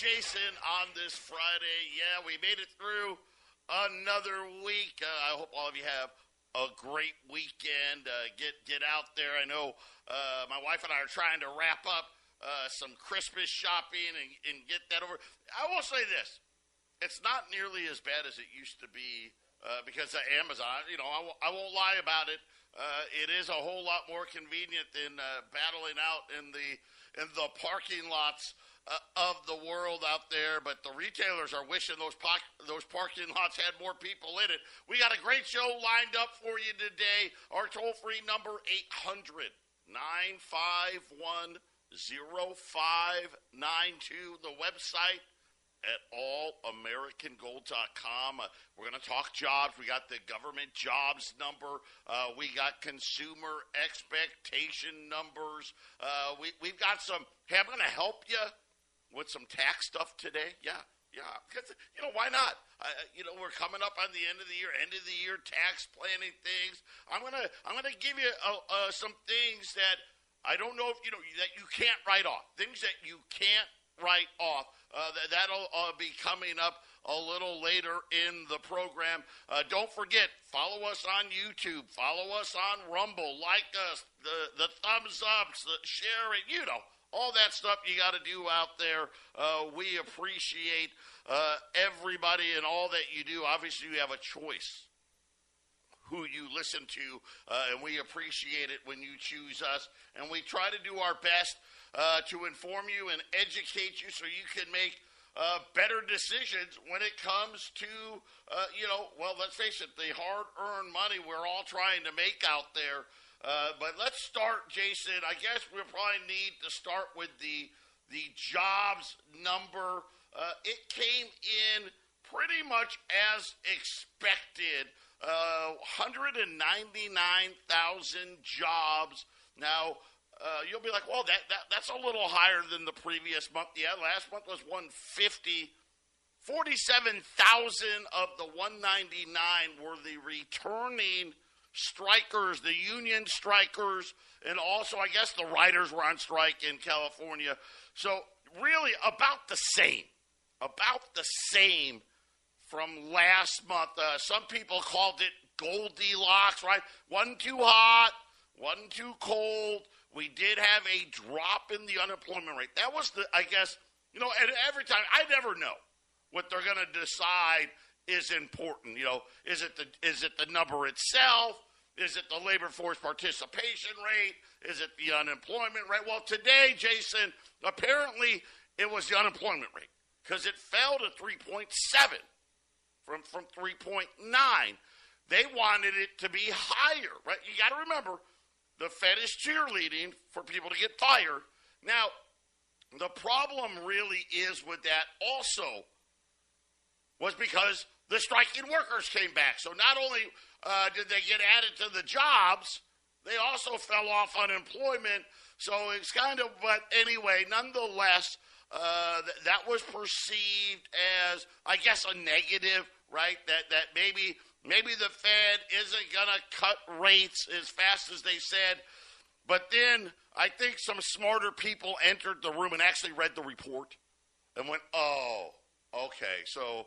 Jason on this Friday. Yeah, we made it through another week. Uh, I hope all of you have a great weekend. Uh, get get out there. I know uh, my wife and I are trying to wrap up uh, some Christmas shopping and, and get that over. I will say this: it's not nearly as bad as it used to be uh, because of Amazon. You know, I w- I won't lie about it. Uh, it is a whole lot more convenient than battling out in the in the parking lots uh, of the world out there. But the retailers are wishing those po- those parking lots had more people in it. We got a great show lined up for you today. Our toll free number 800 951 0592. The website at allamericangold.com. Uh, we're going to talk jobs. We got the government jobs number. Uh, we got consumer expectation numbers. Uh, we, we've got some. Hey, I'm going to help you with some tax stuff today. Yeah. Yeah, because you know why not? You know we're coming up on the end of the year, end of the year tax planning things. I'm gonna I'm gonna give you uh, uh, some things that I don't know if you know that you can't write off. Things that you can't write off. Uh, th- that'll uh, be coming up a little later in the program. Uh, don't forget, follow us on YouTube, follow us on Rumble, like us, the, the thumbs ups, the sharing, you know, all that stuff you got to do out there. Uh, we appreciate uh, everybody and all that you do. Obviously, you have a choice who you listen to, uh, and we appreciate it when you choose us. And we try to do our best uh, to inform you and educate you so you can make uh, better decisions when it comes to, uh, you know, well, let's face it, the hard earned money we're all trying to make out there. Uh, but let's start, Jason. I guess we'll probably need to start with the the jobs number. Uh, it came in pretty much as expected. Uh, 199,000 jobs. Now, uh, you'll be like, well, that, that that's a little higher than the previous month. Yeah, last month was 150. 47,000 of the 199 were the returning strikers, the union strikers, and also, I guess, the writers were on strike in California. So, really, about the same. About the same from last month. Uh, some people called it Goldilocks, right? One too hot, one too cold. We did have a drop in the unemployment rate. That was the, I guess, you know, and every time I never know what they're going to decide is important. You know, is it the is it the number itself? Is it the labor force participation rate? Is it the unemployment rate? Well, today, Jason, apparently it was the unemployment rate because it fell to 3.7 from from 3.9. They wanted it to be higher, right? You got to remember the Fed is cheerleading for people to get fired. Now, the problem really is with that also was because the striking workers came back. So not only uh, did they get added to the jobs, they also fell off unemployment. So it's kind of, but anyway, nonetheless, uh, th- that was perceived as, I guess, a negative, right? That that maybe Maybe the Fed isn't going to cut rates as fast as they said. But then I think some smarter people entered the room and actually read the report and went, oh, okay, so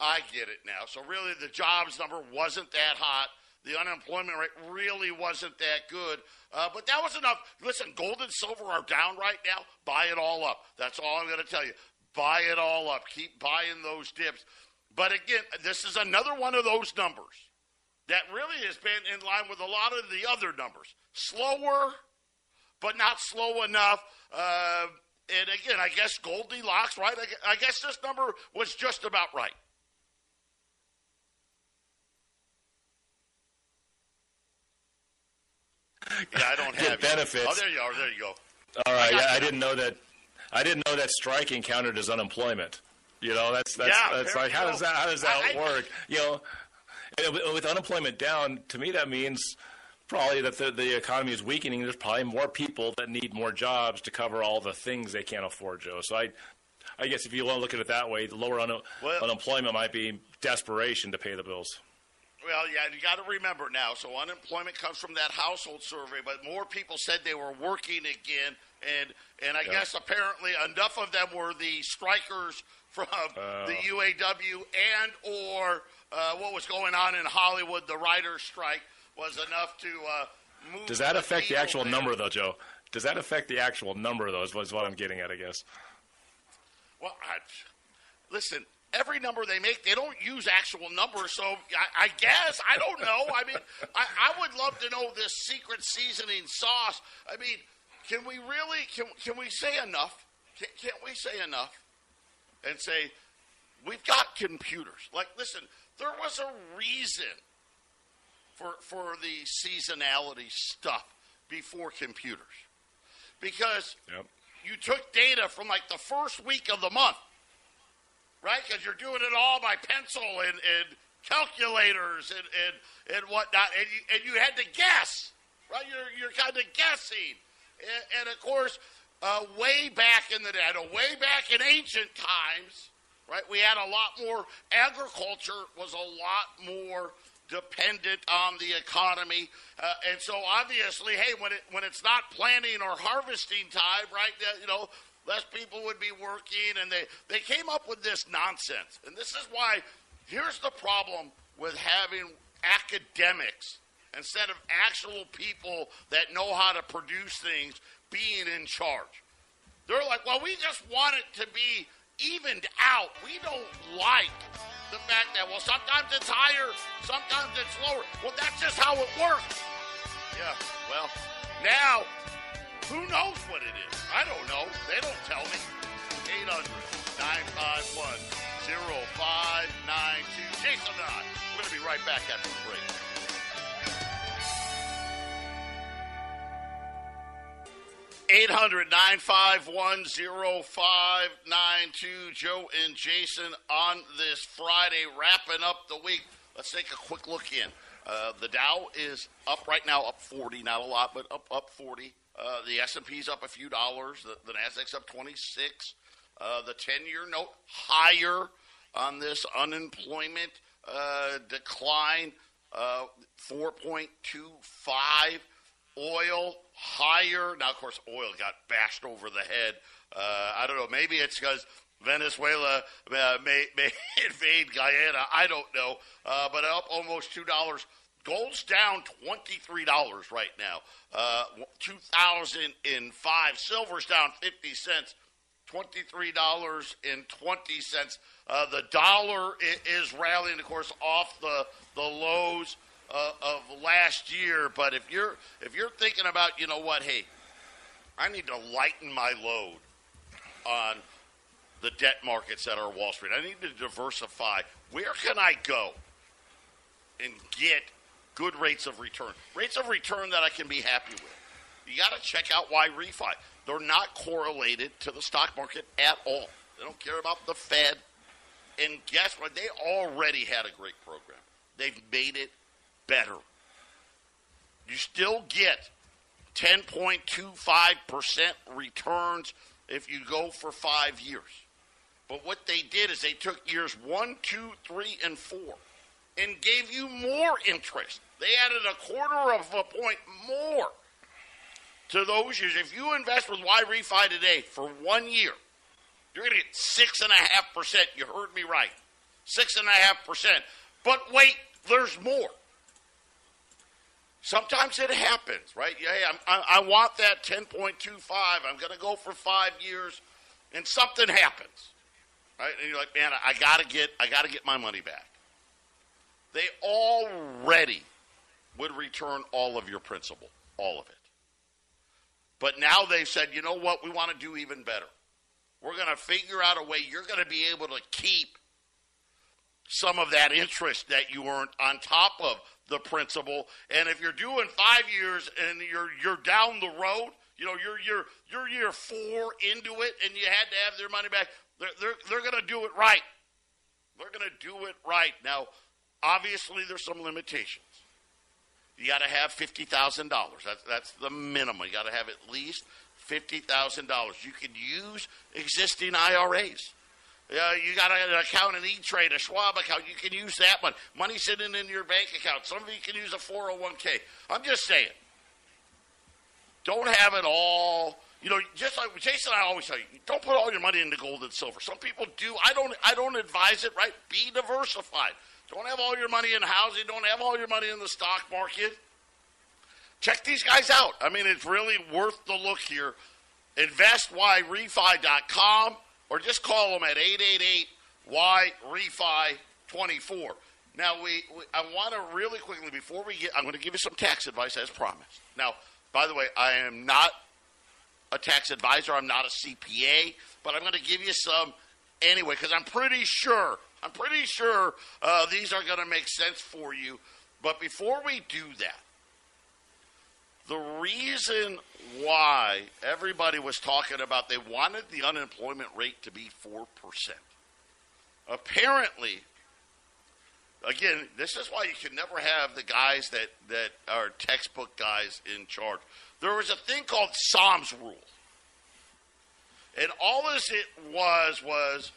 I get it now. So really, the jobs number wasn't that hot. The unemployment rate really wasn't that good. Uh, but that was enough. Listen, gold and silver are down right now. Buy it all up. That's all I'm going to tell you. Buy it all up. Keep buying those dips. But again, this is another one of those numbers that really has been in line with a lot of the other numbers. Slower, but not slow enough. Uh, and again, I guess Goldilocks, right? I guess this number was just about right. Yeah, I don't have benefits. Oh, there you are. There you go. All right, I, yeah, I didn't know that. I didn't know that striking counted as unemployment. You know, that's that's yeah, that's like how does that how does that I, work? I, you know, with unemployment down, to me that means probably that the, the economy is weakening. There's probably more people that need more jobs to cover all the things they can't afford, Joe. So I, I guess if you want to look at it that way, the lower un- well, unemployment might be desperation to pay the bills. Well, yeah, you got to remember now. So unemployment comes from that household survey, but more people said they were working again, and and I yeah. guess apparently enough of them were the strikers from uh, the UAW and or uh, what was going on in Hollywood, the writers' strike was enough to uh, move. Does that affect the actual there. number, though, Joe? Does that affect the actual number, though? Is what I'm getting at, I guess. Well, I, listen. Every number they make, they don't use actual numbers. So I, I guess I don't know. I mean, I, I would love to know this secret seasoning sauce. I mean, can we really can can we say enough? Can, can't we say enough? And say we've got computers. Like, listen, there was a reason for, for the seasonality stuff before computers. Because yep. you took data from like the first week of the month, right? Because you're doing it all by pencil and, and calculators and, and, and whatnot, and you, and you had to guess, right? You're, you're kind of guessing. And, and of course, uh, way back in the day, way back in ancient times, right, we had a lot more, agriculture was a lot more dependent on the economy. Uh, and so obviously, hey, when it when it's not planting or harvesting time, right? You know, less people would be working, and they they came up with this nonsense. And this is why here's the problem with having academics instead of actual people that know how to produce things being in charge. They're like, well, we just want it to be evened out. We don't like the fact that, well, sometimes it's higher, sometimes it's lower. Well, that's just how it works. Yeah, well, now, who knows what it is? I don't know. They don't tell me. 800 951 0592. Jason and I, we're going to be right back after the break. 800 951 0592. Joe and Jason on this Friday, wrapping up the week. Let's take a quick look in. Uh, the Dow is up right now, up 40, not a lot, but up up 40. Uh, the S&P's up a few dollars. The, the Nasdaq's up 26. Uh, the 10-year note higher on this unemployment uh, decline, uh, 4.25 oil higher. Now, of course, oil got bashed over the head. Uh, I don't know. Maybe it's because Venezuela may, may invade Guyana. I don't know. But up almost $2. Gold's down $23 right now. Uh, 2005. Silver's down 50 cents. $23.20. Uh, the dollar is rallying, of course, off the, the lows uh, of last year. But if you're if you're thinking about, you know what, hey, I need to lighten my load on the debt markets at our Wall Street. I need to diversify. Where can I go and get good rates of return? Rates of return that I can be happy with. You got to check out YRefy. They're not correlated to the stock market at all. They don't care about the Fed. And guess what? They already had a great program. They've made it better. You still get 10.25% returns if you go for five years. But what they did is they took years one, two, three, and four and gave you more interest. They added a quarter of a point more to those years. If you invest with YRefy today for one year, you're going to get six and a half percent. You heard me right, six and a half percent. But wait, there's more. Sometimes it happens, right? Hey, I, I want that 10.25. I'm going to go for five years, and something happens, right? And you're like, man, I got to get, I got to get my money back. They already would return all of your principal, all of it. But now they've said, you know what? We want to do even better. We're going to figure out a way you're going to be able to keep some of that interest that you earned on top of the principal. And if you're doing five years and you're you're down the road, You know, you're you're you're year four into it, and you had to have their money back. They're they're, they're going to do it right. They're going to do it right. Now, obviously, there's some limitations. You got to have fifty thousand dollars. That's that's the minimum. You got to have at least fifty thousand dollars. You can use existing IRAs. Uh, you got an account in E-Trade, a Schwab account. You can use that one. Money sitting in your bank account. Some of you can use a 401k. I'm just saying. Don't have it all. You know, just like Jason, I always tell you, don't put all your money into gold and silver. Some people do. I don't. I don't advise it. Right? Be diversified. Don't have all your money in housing. Don't have all your money in the stock market. Check these guys out. I mean, it's really worth the look here. InvestYRefy.com or just call them at 888-Y-REFI-24. Now, we, we I want to really quickly, before we get, I'm going to give you some tax advice as promised. Now, by the way, I am not a tax advisor. I'm not a CPA, but I'm going to give you some anyway because I'm pretty sure, I'm pretty sure uh, these are going to make sense for you. But before we do that, the reason why everybody was talking about they wanted the unemployment rate to be 4%. Apparently, again, this is why you can never have the guys that, that are textbook guys in charge. There was a thing called Sahm's rule. And all as it was was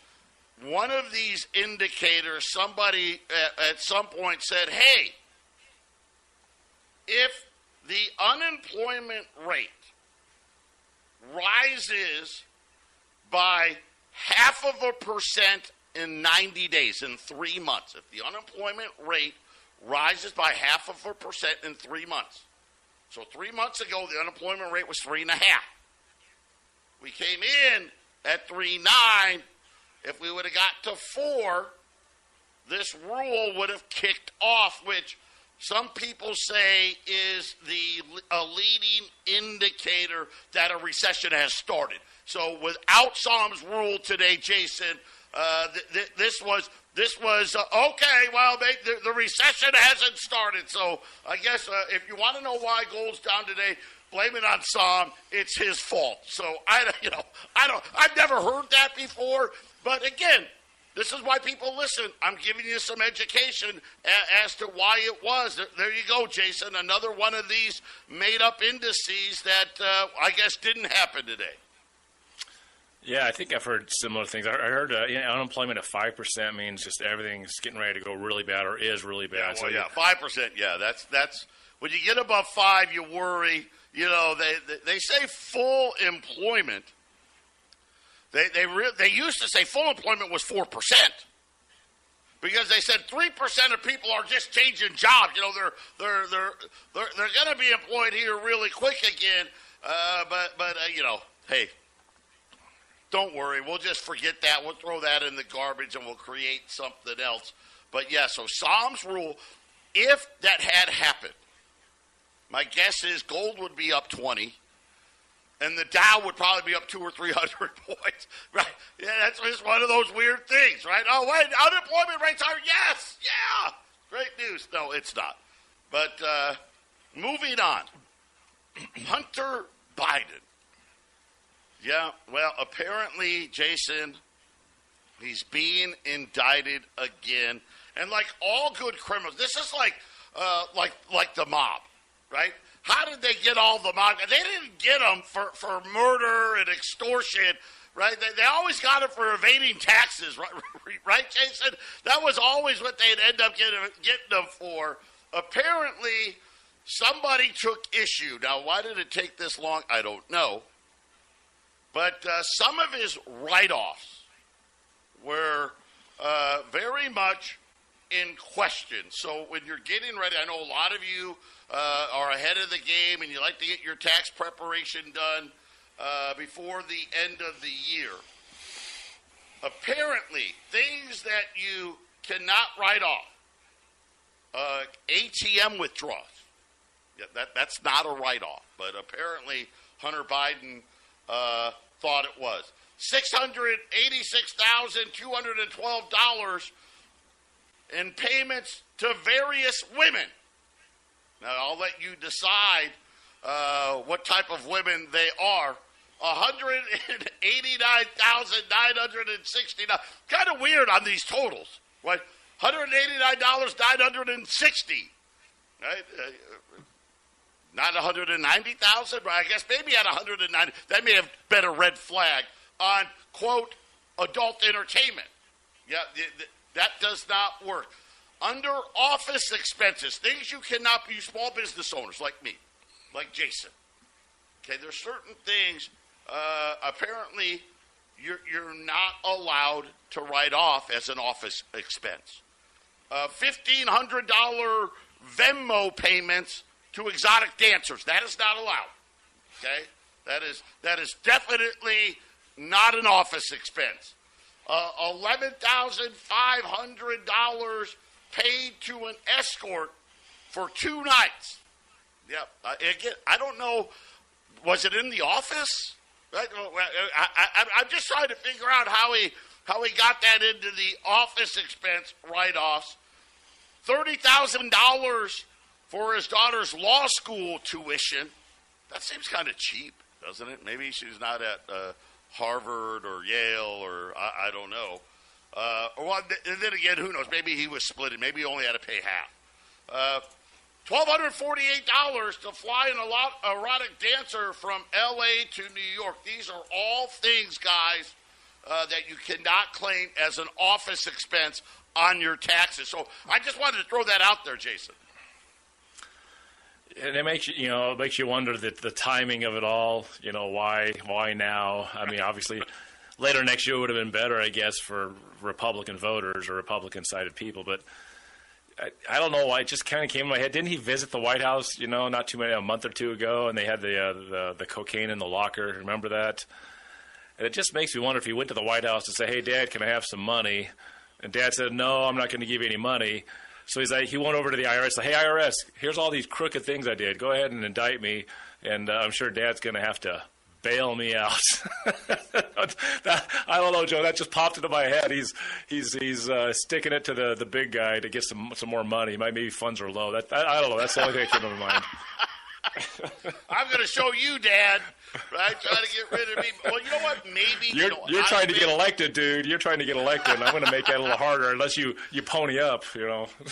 one of these indicators, somebody at, at some point said, hey, if the unemployment rate rises by half of a percent in 90 days, in three months. If the unemployment rate rises by half of a percent in three months. So three months ago, the unemployment rate was three and a half. We came in at three nine. If we would have got to four, this rule would have kicked off, which – some people say is the a leading indicator that a recession has started. So without Sahm's rule today, Jason, uh, th- th- this was this was uh, okay. Well, they, the, the, recession hasn't started, so I guess uh, if you want to know why gold's down today, blame it on Sahm. It's his fault. So I, you know, I don't. I've never heard that before. But again, this is why people listen. I'm giving you some education as to why it was. There you go, Jason. Another one of these made up indices that uh, I guess didn't happen today. Yeah, I think I've heard similar things. I heard uh, you know, unemployment at five percent means just everything's getting ready to go really bad or is really bad. Yeah, well, so yeah, five percent. Yeah, that's that's when you get above five, you worry. You know, they they, they say full employment they they re- they used to say full employment was four percent because they said three percent of people are just changing jobs. You know, they're they're they're they're, they're going to be employed here really quick again. Uh, but but uh, you know, hey, don't worry. We'll just forget that. We'll throw that in the garbage and we'll create something else. But yeah, so Sahm's rule, if that had happened, my guess is gold would be up twenty and the Dow would probably be up two or three hundred points, right? Yeah, that's just one of those weird things, right? Oh, wait, unemployment rates are yes, yeah, great news. No, it's not. But uh, moving on, Hunter Biden. Yeah, well, apparently, Jason, he's being indicted again, and like all good criminals, this is like, uh, like, like the mob, right? How did they get all the money? They didn't get them for, for murder and extortion, right? They, they always got it for evading taxes, right? right, Jason? That was always what they'd end up getting, getting them for. Apparently, somebody took issue. Now, why did it take this long? I don't know. But uh, some of his write offs were uh, very much in question. So when you're getting ready, I know a lot of you uh, are ahead of the game and you like to get your tax preparation done uh, before the end of the year. Apparently, things that you cannot write off uh, ATM withdrawals. Yeah, that, that's not a write off, but apparently Hunter Biden uh, thought it was. $686,212 in payments to various women. Now, I'll let you decide uh, what type of women they are. 189,969. Kind of weird on these totals, right? 189,960. Right? Uh, not 190,000, but I guess maybe at 190. That may have been a red flag on, quote, adult entertainment. Yeah, th- th- that does not work. Under office expenses, things you cannot be small business owners like me, like Jason. Okay, there's certain things uh, apparently you're, you're not allowed to write off as an office expense. Uh, $1,500 Venmo payments to exotic dancers. That is not allowed. Okay? That is, that is definitely not an office expense. Uh, $11,500 paid to an escort for two nights. Yep. Uh, again, I don't know. Was it in the office? I, am just trying to figure out how he how he got that into the office expense write offs. Thirty thousand dollars for his daughter's law school tuition. That seems kind of cheap, doesn't it? Maybe she's not at uh, Harvard or Yale or I, I don't know. Uh, or and then again, who knows? Maybe he was splitting. Maybe he only had to pay half. Uh, $1,248 to fly an erotic dancer from LA to New York. These are all things, guys, uh, that you cannot claim as an office expense on your taxes. So I just wanted to throw that out there, Jason. And it makes you, you know, it makes you wonder the, the timing of it all. You know, why, why now? I mean, obviously, later next year would have been better, I guess, for Republican voters or Republican-sided people. But I, I don't know why it just kind of came in my head. Didn't he visit the White House? You know, not too many a month or two ago, and they had the uh, the, the cocaine in the locker. Remember that? And it just makes me wonder if he went to the White House to say, "Hey, Dad, can I have some money?" And Dad said, "No, I'm not going to give you any money." So he's like, he went over to the IRS, like, "Hey, IRS, here's all these crooked things I did. Go ahead and indict me." And uh, I'm sure Dad's going to have to bail me out. that, I don't know, Joe. That just popped into my head. He's he's he's uh, sticking it to the, the big guy to get some some more money. Maybe funds are low. That, I, I don't know. That's the only thing that came to my mind. I'm going to show you, Dad. Right, trying to get rid of me. Well, you know what? Maybe you're you know, you're trying to get elected, dude. You're trying to get elected. I'm going to make that a little harder unless you you pony up. You know.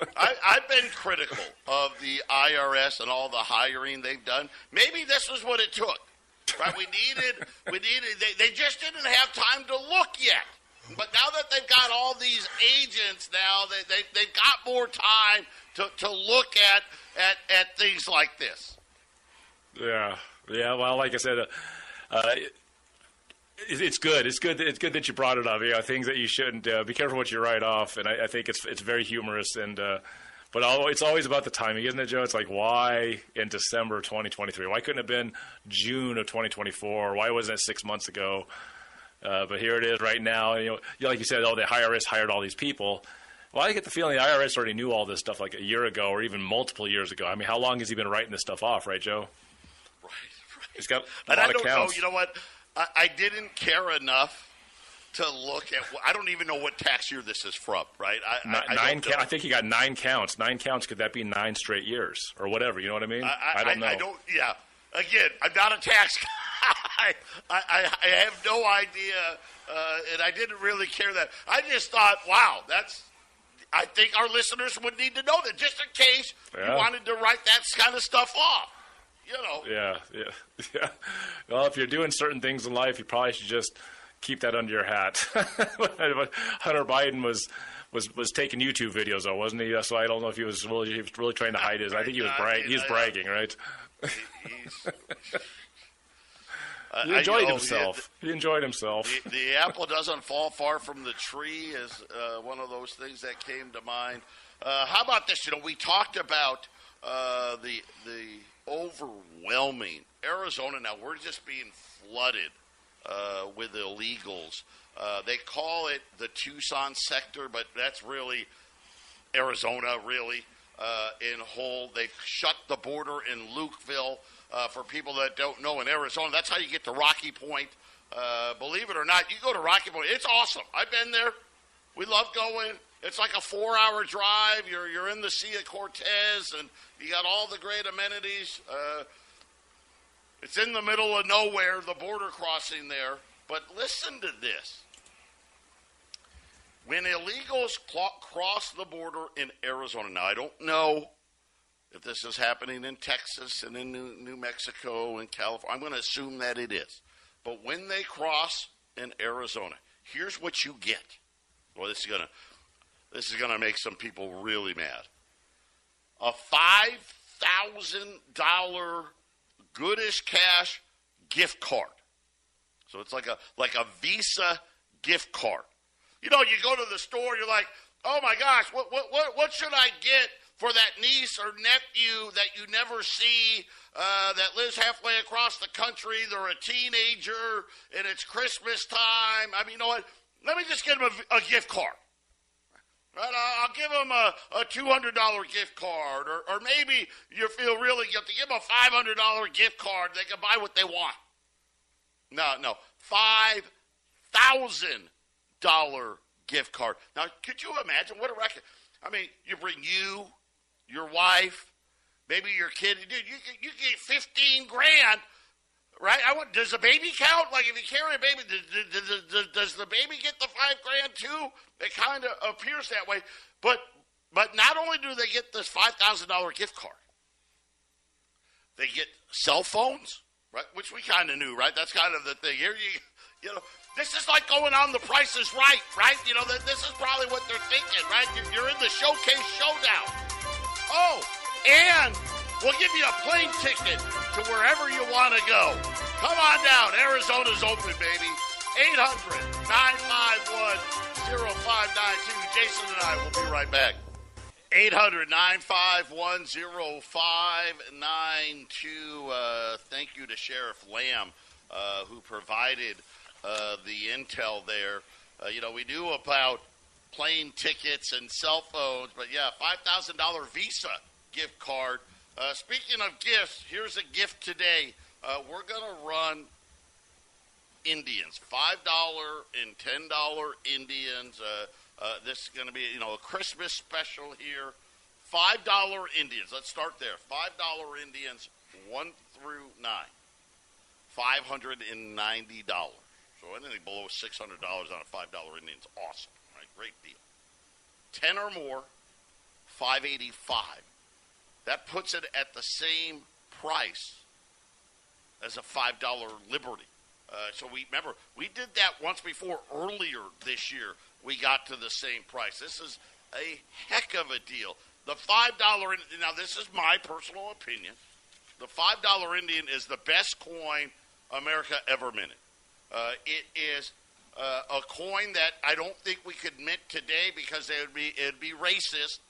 I, I've been critical of the IRS and all the hiring they've done. Maybe this was what it took. Right? We needed, we needed. They, they just didn't have time to look yet. But now that they've got all these agents, now they, they they've got more time to, to look at, at at things like this. Yeah, yeah. Well, like I said, uh, uh, it's good. It's good. It's good that you brought it up. You know, things that you shouldn't. Uh, be careful what you write off. And I, I think it's it's very humorous. And uh, but it's always about the timing, isn't it, Joe? It's like why in December 2023? Why couldn't it have been June of 2024? Why wasn't it six months ago? Uh, but here it is right now. You know, like you said, oh, the IRS hired all these people. Well, I get the feeling the IRS already knew all this stuff like a year ago or even multiple years ago. I mean, how long has he been writing this stuff off, right, Joe? Right, right. He's got a and lot I don't of counts. know. You know what? I, I didn't care enough to look at. I don't even know what tax year this is from. Right? I, nine. I, I, ca- I think he got nine counts. Nine counts. Could that be nine straight years or whatever? You know what I mean? I, don't know. I don't. Yeah. Again, I'm not a tax guy. I, I, I have no idea, uh, and I didn't really care that. I just thought, wow, that's. I think our listeners would need to know that just in case Yeah. you wanted to write that kind of stuff off. You know. Yeah, yeah, yeah. Well, if you're doing certain things in life, you probably should just keep that under your hat. Hunter Biden was was was taking YouTube videos, though, wasn't he? So I don't know if he was really he was really trying to hide his. I think he was I brag. mean, He was I- bragging, right? He enjoyed himself. He enjoyed himself. the, the apple doesn't fall far from the tree is uh, one of those things that came to mind. Uh, how about this? You know, we talked about uh, the the overwhelming Arizona. Now we're just being flooded uh, with illegals. Uh, they call it the Tucson sector, but that's really Arizona, really, uh, in whole. They've shut the border in Lukeville. Uh, for people that don't know, in Arizona, that's how you get to Rocky Point. Uh, believe it or not, you go to Rocky Point. It's awesome. I've been there. We love going. It's like a four-hour drive. You're you're in the Sea of Cortez, and you got all the great amenities. Uh, it's in the middle of nowhere, the border crossing there. But listen to this. When illegals cl- cross the border in Arizona, now I don't know if this is happening in Texas and in New, New Mexico and California. I'm going to assume that it is. But when they cross in Arizona, here's what you get. Well, this is going to this is going to make some people really mad. A five thousand dollar goodish cash gift card. So it's like a like a Visa gift card. You know, you go to the store, you're like, oh my gosh, what what what, what should I get for that niece or nephew that you never see uh, that lives halfway across the country? They're a teenager and it's Christmas time. I mean, you know what? Let me just get them a, a gift card. Right, I'll give them a, a $200 gift card, or, or maybe you feel really guilty. Give them a $500 gift card. They can buy what they want. No, no. $5,000 gift card. Now, could you imagine what a record? I mean, you bring you, your wife, maybe your kid. Dude, you, you get 15 grand right? I want. Does the baby count? Like if you carry a baby, does, does, does, the baby get the five grand too? It kind of appears that way. But but not only do they get this five thousand dollar gift card, they get cell phones, right? Which we kind of knew, right? That's kind of the thing. Here you you know. This is like going on The Price is Right, right? You know, this is probably what they're thinking, right? You're in the showcase showdown. Oh, and We'll give you a plane ticket to wherever you want to go. Come on down. Arizona's open, baby. 800 951 0592. Jason and I will be right back. 800 951 0592. Uh, thank you to Sheriff Lamb, uh, who provided uh, the intel there. Uh, you know, we knew about plane tickets and cell phones, but yeah, $5,000 Visa gift card uh, speaking of gifts, here's a gift today. Uh, we're going to run Indians, five dollar and ten dollar Indians. Uh, uh this is going to be you know a Christmas special here. Five dollar Indians. Let's start there. Five dollar Indians, one through nine. Five hundred and ninety dollars. So anything below six hundred dollars on a five dollar Indian is awesome. Right, great deal. Ten or more, five eighty five. That puts it at the same price as a $5 Liberty. Uh, so we remember we did that once before earlier this year. We got to the same price. This is a heck of a deal. The five dollar now this is my personal opinion. The five dollar Indian is the best coin America ever minted. Uh, it is uh, a coin that I don't think we could mint today because it would be it'd be racist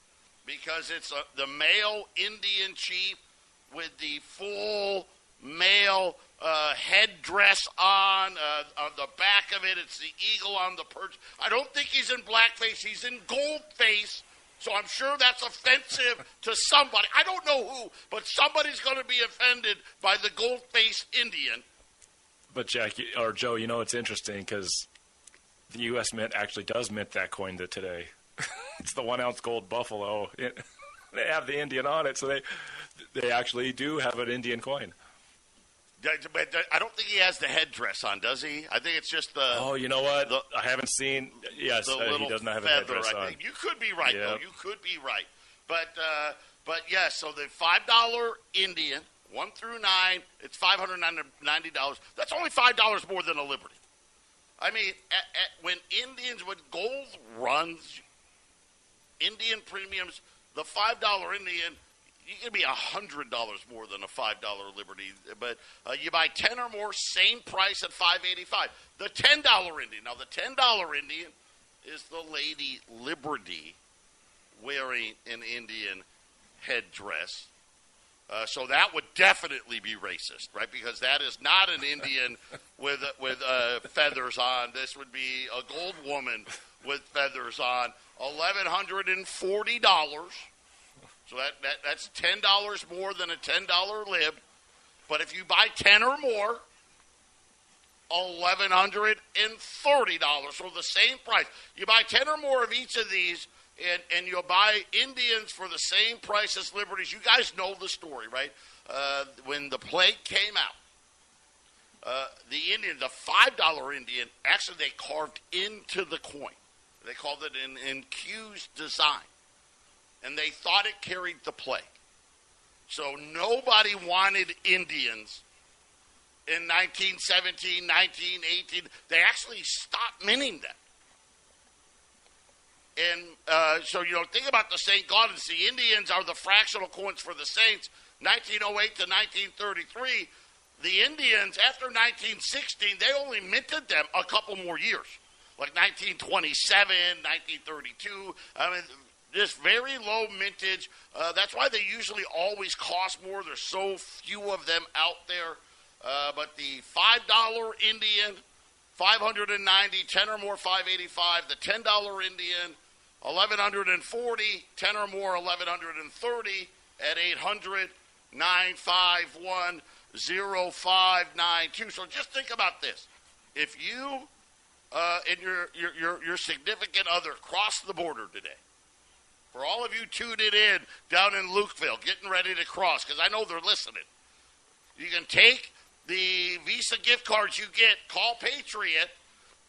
because it's a, the male Indian chief with the full male uh, headdress on. Uh, on the back of it, it's the eagle on the perch. I don't think he's in blackface. He's in goldface. So I'm sure that's offensive to somebody. I don't know who, but somebody's going to be offended by the gold-faced Indian. But Jack or Joe, you know it's interesting because the U.S. Mint actually does mint that coin today. it's the one ounce gold buffalo. It, they have the Indian on it, so they they actually do have an Indian coin. But I don't think he has the headdress on, does he? I think it's just the. Oh, you know what? The, I haven't seen. Yes, uh, he does not have feather, a headdress on. You could be right, yep. though. You could be right. But uh, but yes, so the five dollar Indian, one through nine, it's five hundred ninety dollars. That's only five dollars more than a Liberty. I mean, at, at, when Indians when gold runs, Indian premiums, the $5 Indian, you can be $100 more than a $5 Liberty. But uh, you buy 10 or more, same price at 585 The $10 Indian. Now, the $10 Indian is the Lady Liberty wearing an Indian headdress. Uh, so that would definitely be racist, right? Because that is not an Indian with with uh, feathers on. This would be a gold woman with feathers on eleven hundred and forty dollars. So that, that that's ten dollars more than a ten dollar lib. But if you buy ten or more, eleven hundred and thirty dollars. So the same price. You buy ten or more of each of these, and and you'll buy Indians for the same price as Liberties. You guys know the story, right? Uh, when the plague came out, uh, the Indian, the five dollar Indian, actually they carved into the coin. They called it an incused design, and they thought it carried the plague. So nobody wanted Indians in 1917, 1918. They actually stopped minting them. And uh, so, you know, think about the St. Gaudens. The Indians are the fractional coins for the Saints. 1908 to 1933, the Indians, after 1916, they only minted them a couple more years, like 1927, 1932. I mean, just very low mintage. Uh, that's why they usually always cost more. There's so few of them out there. Uh, but the $5 Indian, 590, 10 or more, 585. The $10 Indian, 1140, 10 or more, 1130 at 800 951 0592. So just think about this. If you uh, and your, your, your, your significant other cross the border today, for all of you tuned in down in Lukeville, getting ready to cross, because I know they're listening, you can take the Visa gift cards you get, call Patriot,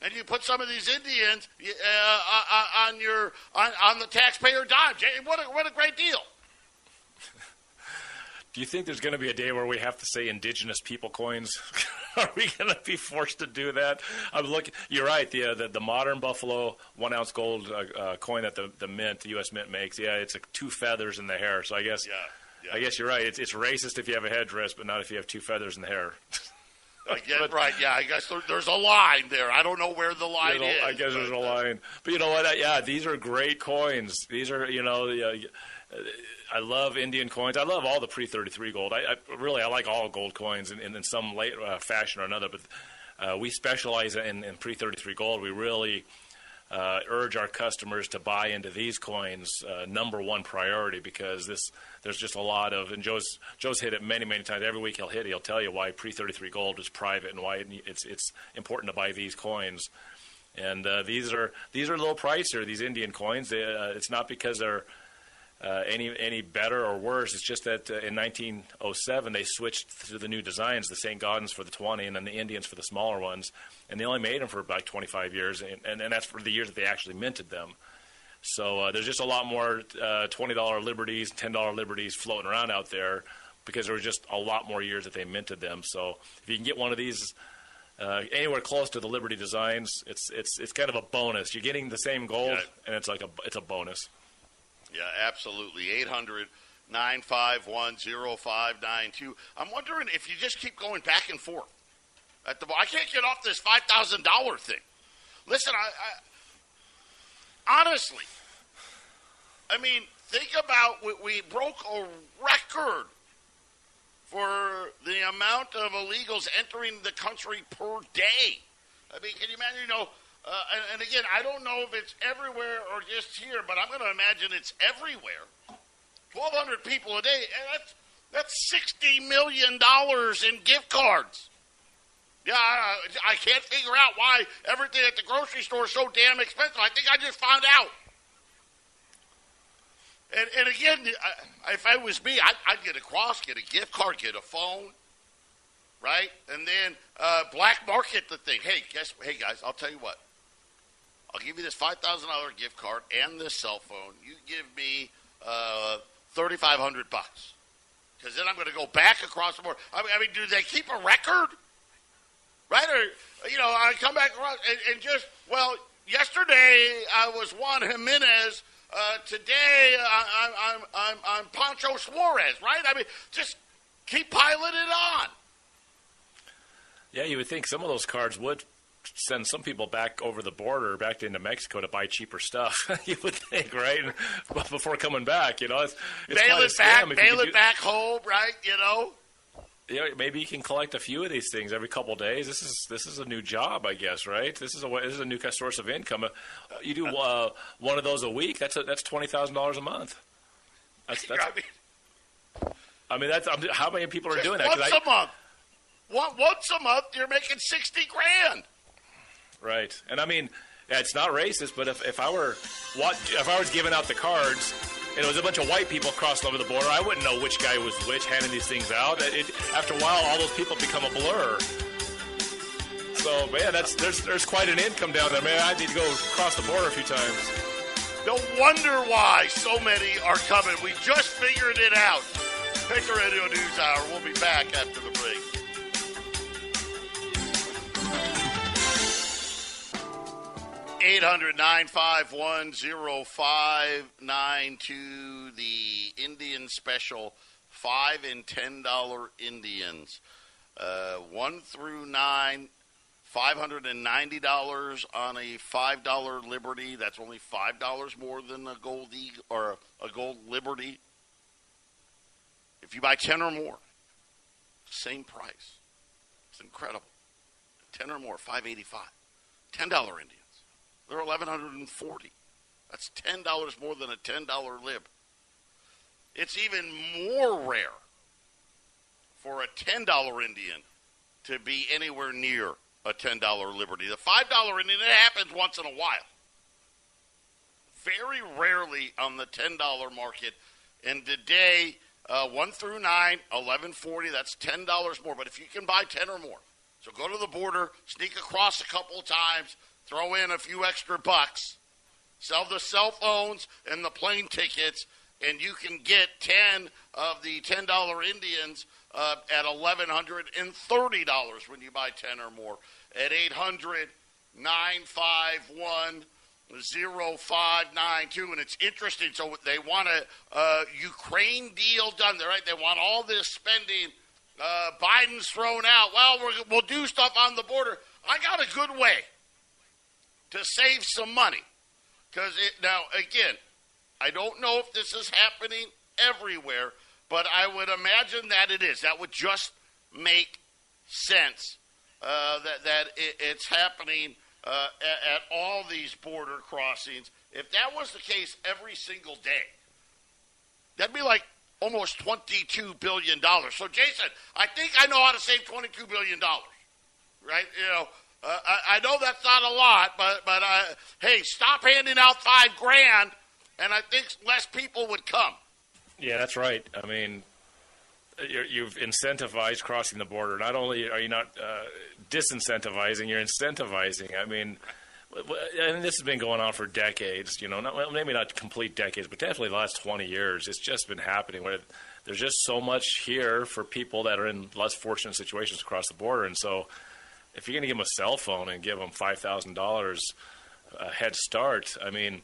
and you put some of these Indians uh, uh, uh, on your on, on the taxpayer dime. What a, what a great deal! Do you think there's going to be a day where we have to say indigenous people coins? Are we going to be forced to do that? I'm looking. You're right. The uh, the, the, modern Buffalo one ounce gold uh, uh, coin that the, the mint, the U.S. Mint makes. Yeah, it's like two feathers in the hair. So I guess. Yeah. yeah. I guess you're right. It's, it's racist if you have a headdress, but not if you have two feathers in the hair. I guess, but, right, yeah. I guess there, there's a line there. I don't know where the line you know, is. I guess there's a uh, line. But you know what? Yeah, these are great coins. These are, you know, uh, I love Indian coins. I love all the pre thirty three gold. I, I, really I like all gold coins in, in, in some late uh, fashion or another. But uh, we specialize in, in pre thirty three gold. We really uh, urge our customers to buy into these coins uh, number one priority because this there's just a lot of and Joe's Joe's hit it many many times. Every week he'll hit it. He'll tell you why pre 33 gold is private and why it's it's important to buy these coins. And uh, these are these are a little pricier these Indian coins. They, uh, it's not because they're uh, any any better or worse. It's just that uh, in 1907 they switched to the new designs, the St. Gaudens for the 20, and then the Indians for the smaller ones, and they only made them for about 25 years, and, and, and that's for the years that they actually minted them. So uh, there's just a lot more uh, $20 liberties, $10 liberties floating around out there because there was just a lot more years that they minted them. So if you can get one of these. Uh, anywhere close to the Liberty designs, it's it's it's kind of a bonus. You're getting the same gold, yeah. and it's like a it's a bonus. Yeah, absolutely. 800 951 0592. I'm wondering if you just keep going back and forth. At the, I can't get off this $5,000 thing. Listen, I, I honestly, I mean, think about we, we broke a record for the amount of illegals entering the country per day. I mean, can you imagine, you know, uh, and, and, again, I don't know if it's everywhere or just here, but I'm going to imagine it's everywhere. 1,200 people a day, and that's, that's $60 million in gift cards. Yeah, I, I can't figure out why everything at the grocery store is so damn expensive. I think I just found out. And, and again, I, if I was me, I'd, I'd, get a cross, get a gift card, get a phone, right? And then uh, black market the thing. Hey, guess, hey guys, I'll tell you what. I'll give you this five thousand dollar gift card and this cell phone. You give me uh, thirty five hundred bucks, because then I'm going to go back across the board. I mean, I mean, do they keep a record? Right or you know, I come back across and, and just well, yesterday I was Juan Jimenez. Uh, today I, I'm, I'm I'm Pancho Suarez. Right? I mean, just keep piling it on. Yeah, you would think some of those cards would send some people back over the border, back into Mexico to buy cheaper stuff. you would think, right? But Before coming back, you know, it's, it's bail it back, bail it do... back home, right? You know. Yeah, maybe you can collect a few of these things every couple of days. This is this is a new job, I guess, right? This is a this is a new source of income. Uh, you do uh, one of those a week. That's a, that's twenty thousand dollars a month. That's, that's I mean, I mean that's how many people are doing that? Once I, a month. Once a month, you're making sixty grand. Right, and I mean, it's not racist, but if, if I were if I was giving out the cards and it was a bunch of white people crossing over the border, I wouldn't know which guy was which handing these things out. It, after a while, all those people become a blur. So man, that's there's there's quite an income down there, man. I need to go cross the border a few times. No wonder why so many are coming. We just figured it out. Patriot Radio News Hour. We'll be back after the break. Eight hundred nine five one zero five nine two. The Indian special, five and ten dollar Indians, uh, one through nine. $590 on a $5 Liberty. That's only $5 more than a Gold Eagle or a Gold Liberty. If you buy 10 or more, same price. It's incredible. 10 or more, 585. $10 Indians. They're 1140. That's $10 more than a $10 lib. It's even more rare for a $10 Indian to be anywhere near a $10 Liberty. The $5 Indian, it happens once in a while. Very rarely on the $10 market. And today, uh, 1 through 9, 1140, that's $10 more. But if you can buy 10 or more, so go to the border, sneak across a couple of times, throw in a few extra bucks, sell the cell phones and the plane tickets, and you can get 10 of the $10 Indians uh, at $1,130 when you buy 10 or more. At 800 951 0592. And it's interesting. So they want a uh, Ukraine deal done. They're right. They want all this spending. Uh, Biden's thrown out. Well, we will do stuff on the border. I got a good way to save some money. Because now, again, I don't know if this is happening everywhere, but I would imagine that it is. That would just make sense uh, that that it, it's happening uh, at, at all these border crossings. If that was the case every single day, that'd be like almost twenty-two billion dollars. So, Jason, I think I know how to save twenty-two billion dollars. Right? You know, uh, I, I, know that's not a lot, but but hey, stop handing out five grand, and I think less people would come. Yeah, that's right. I mean, you have incentivized crossing the border. Not only are you not uh, disincentivizing, you're incentivizing. I mean, and this has been going on for decades. You know, not, maybe not complete decades, but definitely the last 20 years. It's just been happening where there's just so much here for people that are in less fortunate situations across the border. And so, if you're going to give them a cell phone and give them five thousand dollars a head start, I mean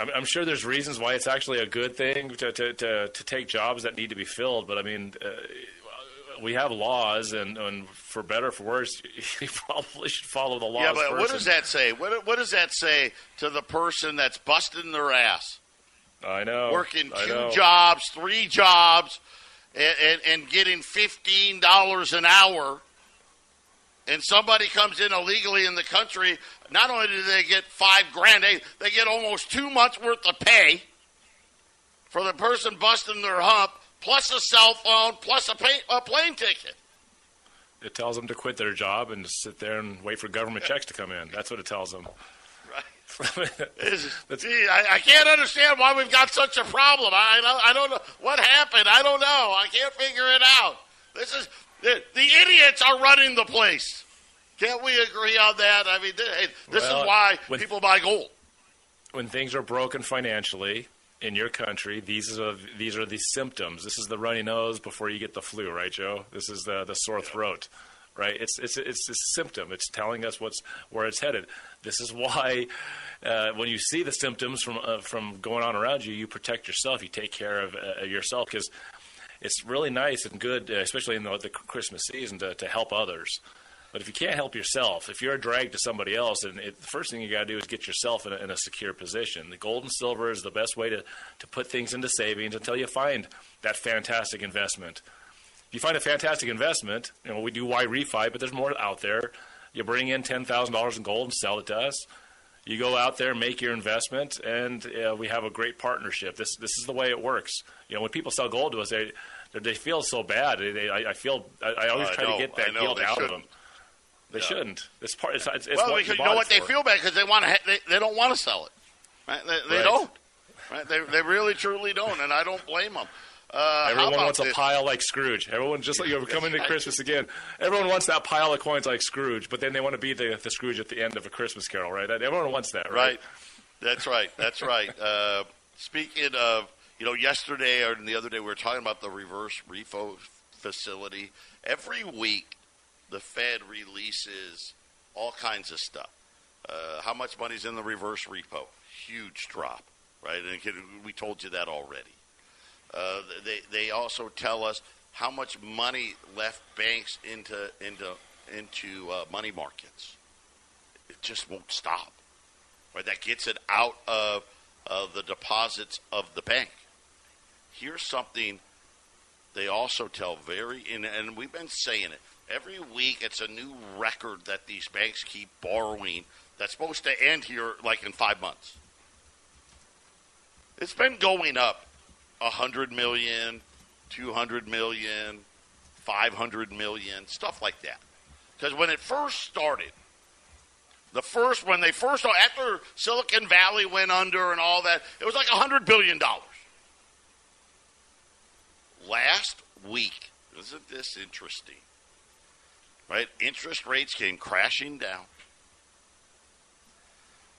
I'm, I'm, sure there's reasons why it's actually a good thing to, to, to, to take jobs that need to be filled, but I mean, uh, we have laws, and, and, for better or for worse, you probably should follow the laws. Yeah, but what does that say? What, what does that say to the person that's busting their ass? I know. Working two know. jobs, three jobs, and, and, and getting $15 an hour and somebody comes in illegally in the country, not only do they get five grand, they, they get almost two months worth of pay for the person busting their hump, plus a cell phone, plus a, pay, a plane ticket. It tells them to quit their job and sit there and wait for government checks to come in. That's what it tells them. Right. Gee, I, I, can't understand why we've got such a problem. I, I don't know what happened. I don't know. I can't figure it out. This is the, the idiots are running the place. Can't we agree on that? I mean, hey, this well, is why when, people buy gold. When things are broken financially in your country, these are these are the symptoms. This is the runny nose before you get the flu, right, Joe? This is the the sore throat, right? It's it's it's a symptom. It's telling us what's where it's headed. This is why uh, when you see the symptoms from uh, from going on around you, you protect yourself. You take care of uh, yourself because it's really nice and good, uh, especially in the, the Christmas season, to, to help others. But if you can't help yourself, if you're a drag to somebody else, and it, the first thing you got to do is get yourself in a, in a, secure position. The gold and silver is the best way to, to put things into savings until you find that fantastic investment. If you find a fantastic investment, you know we do YRefy, but there's more out there. You bring in ten thousand dollars in gold and sell it to us. You go out there, make your investment, and uh, we have a great partnership. This this is the way it works. You know, when people sell gold to us, they they feel so bad. They, they, I, I, feel I, I always uh, try to get that guilt out of them. They Yeah. shouldn't. It's part. It's, it's, it's well, what because you know what they feel bad because they want to. Ha- they, they don't want to sell it. Right? They, they Right. don't. Right? They they really truly don't, and I don't blame them. Uh, Everyone wants a pile like Scrooge. Everyone just like you're coming to Christmas again. Everyone wants that pile of coins like Scrooge, but then they want to be the, the Scrooge at the end of a Christmas Carol, right? Everyone wants that, right? Right. That's right. That's right. Uh, speaking of, you know, yesterday or the other day, we were talking about the reverse repo facility. Every week, the Fed releases all kinds of stuff. Uh, how much money's in the reverse repo? Huge drop, right? And we told you that already. Uh, they they also tell us how much money left banks into into into uh, money markets. It just won't stop right? That gets it out of uh, the deposits of the bank. Here's something they also tell very, and, and we've been saying it every week. It's a new record that these banks keep borrowing. That's supposed to end here like in five months. It's been going up a hundred million, two hundred million, five hundred million, stuff like that. Because when it first started, the first, when they first, after Silicon Valley went under and all that, it was like $100 billion. Last week, isn't this interesting? Right? Interest rates came crashing down.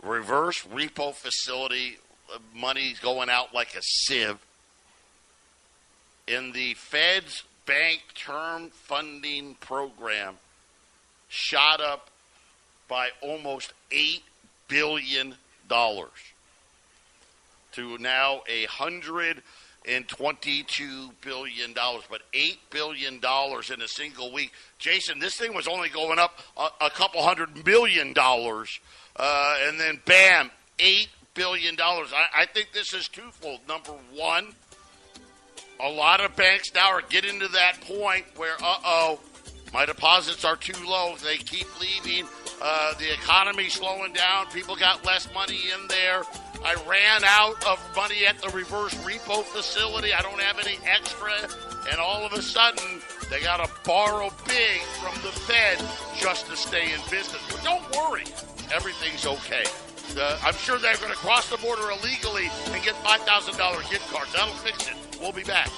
Reverse repo facility uh, money going out like a sieve. In the Fed's bank term funding program, shot up by almost eight billion dollars to now a hundred and twenty-two billion dollars. But eight billion dollars in a single week, Jason. This thing was only going up a, a couple hundred million dollars, uh, and then bam, eight billion dollars. I, I think this is twofold. Number one, a lot of banks now are getting to that point where, uh oh, my deposits are too low. They keep leaving. Uh, the economy's slowing down. People got less money in there. I ran out of money at the reverse repo facility. I don't have any extra. And all of a sudden, they got to borrow big from the Fed just to stay in business. But don't worry, everything's okay. I'm sure they're going to cross the border illegally and get $5,000 gift cards. That'll fix it. We'll be back.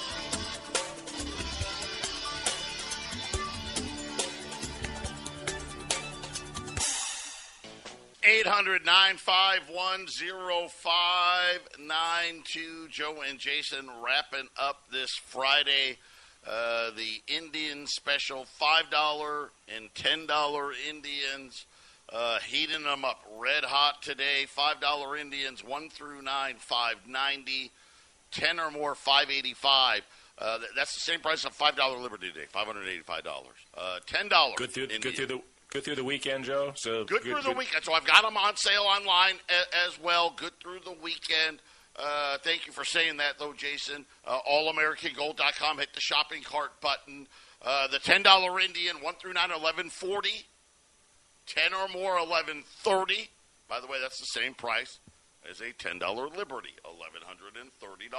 Eight hundred nine five one zero five nine two. Joe and Jason wrapping up this Friday. Uh, the Indian special five dollar and ten dollar Indians. Uh, heating them up red hot today. Five dollar Indians one through nine five ninety. Ten or more five eighty five. Uh, that's the same price of five dollar Liberty Day, five hundred eighty five dollars. Uh, Ten dollars. Good through, good through the good through the weekend, Joe. So Good, through the weekend. So I've got them on sale online a, as well. Good through the weekend. Uh, thank you for saying that, though, Jason. Uh, AllAmericanGold.com. Hit the shopping cart button. Uh, the $10 Indian, 1 through 9, 1140. 10 or more, 1130. By the way, that's the same price as a $10 Liberty, $1,130.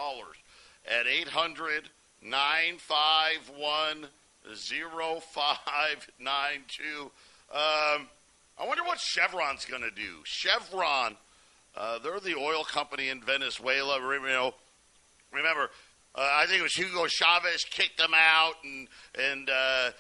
At 800 951 0592. Um, I wonder what Chevron's going to do. Chevron, uh, they're the oil company in Venezuela. You know, remember, uh, I think it was Hugo Chavez kicked them out, and and uh,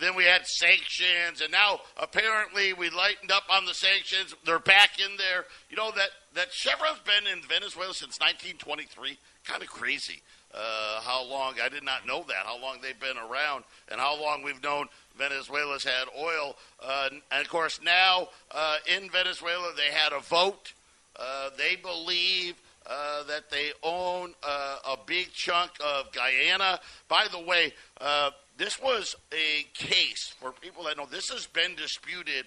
then we had sanctions, and now apparently we lightened up on the sanctions. They're back in there. You know that that Chevron's been in Venezuela since 1923. Kind of crazy. Uh, how long? I did not know that. How long they've been around, and how long we've known Venezuela's had oil. Uh, and of course, now uh, in Venezuela, they had a vote. Uh, they believe uh, that they own uh, a big chunk of Guyana. By the way, uh, this was a case for people that know this has been disputed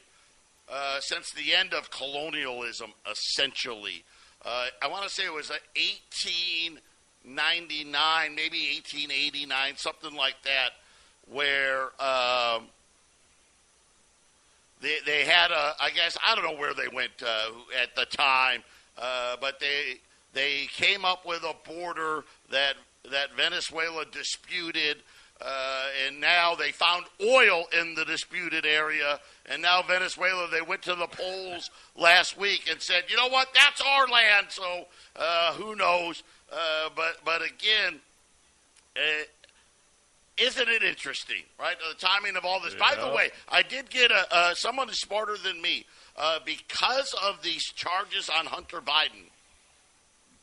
uh, since the end of colonialism, essentially. Uh, I want to say it was uh, 1899, maybe 1889, something like that, where um, they they had a. I guess I don't know where they went uh, at the time, uh, but they they came up with a border that that Venezuela disputed. Uh, and now they found oil in the disputed area. And now Venezuela, they went to the polls last week and said, you know what, that's our land. So uh, who knows? Uh, but but again, uh, isn't it interesting, right? The timing of all this. Yeah. By the way, I did get a uh, someone is smarter than me uh, because of these charges on Hunter Biden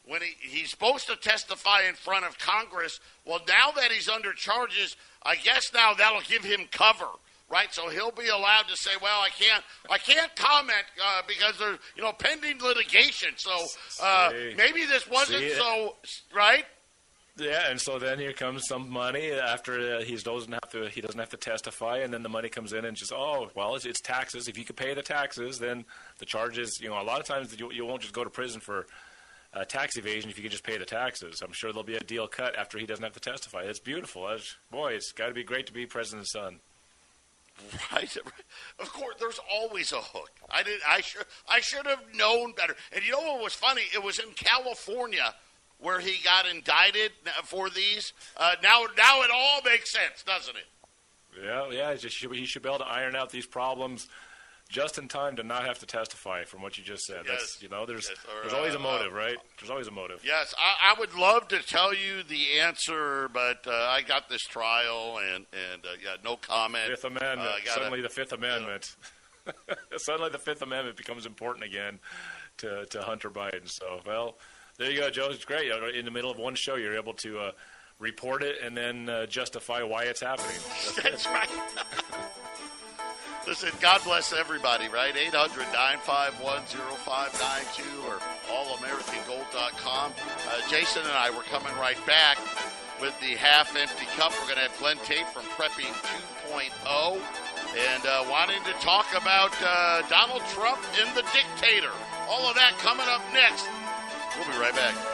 when he, he's supposed to testify in front of Congress. Well, now that he's under charges, I guess now that'll give him cover, right? So he'll be allowed to say, "Well, I can't, I can't comment uh, because there's, you know, pending litigation." So uh, maybe this wasn't so right. Yeah, and so then here comes some money after uh, he doesn't have to he doesn't have to testify, and then the money comes in and just oh well it's, it's taxes. If you could pay the taxes, then the charges. You know, a lot of times you, you won't just go to prison for uh, tax evasion if you can just pay the taxes. I'm sure there'll be a deal cut after he doesn't have to testify. It's beautiful. That's, boy, it's got to be great to be president's son. Right. Of course, there's always a hook. I did. I should. I should have known better. And you know what was funny? It was in California where he got indicted for these. Uh, now, now it all makes sense, doesn't it? Yeah, yeah. He should, he should be able to iron out these problems just in time to not have to testify from what you just said. Yes. That's you know, there's yes. or, there's always a uh, motive, uh, right? There's always a motive. Yes, I, I, would love to tell you the answer, but uh, I got this trial and and uh, yeah, no comment. Fifth Amendment. Uh, gotta, Suddenly, the Fifth Amendment. You know. Suddenly, the Fifth Amendment becomes important again to to Hunter Biden. So, well, there you go, Joe. It's great. In the middle of one show, you're able to uh, report it and then justify why it's happening. That's, That's right. Listen, God bless everybody, right? 800 951 0592 or allamericangold.com. Uh, Jason and I were coming right back with the half empty cup. We're going to have Glen Tate from Prepping 2.0 and uh, wanting to talk about uh, Donald Trump and the dictator. All of that coming up next. We'll be right back.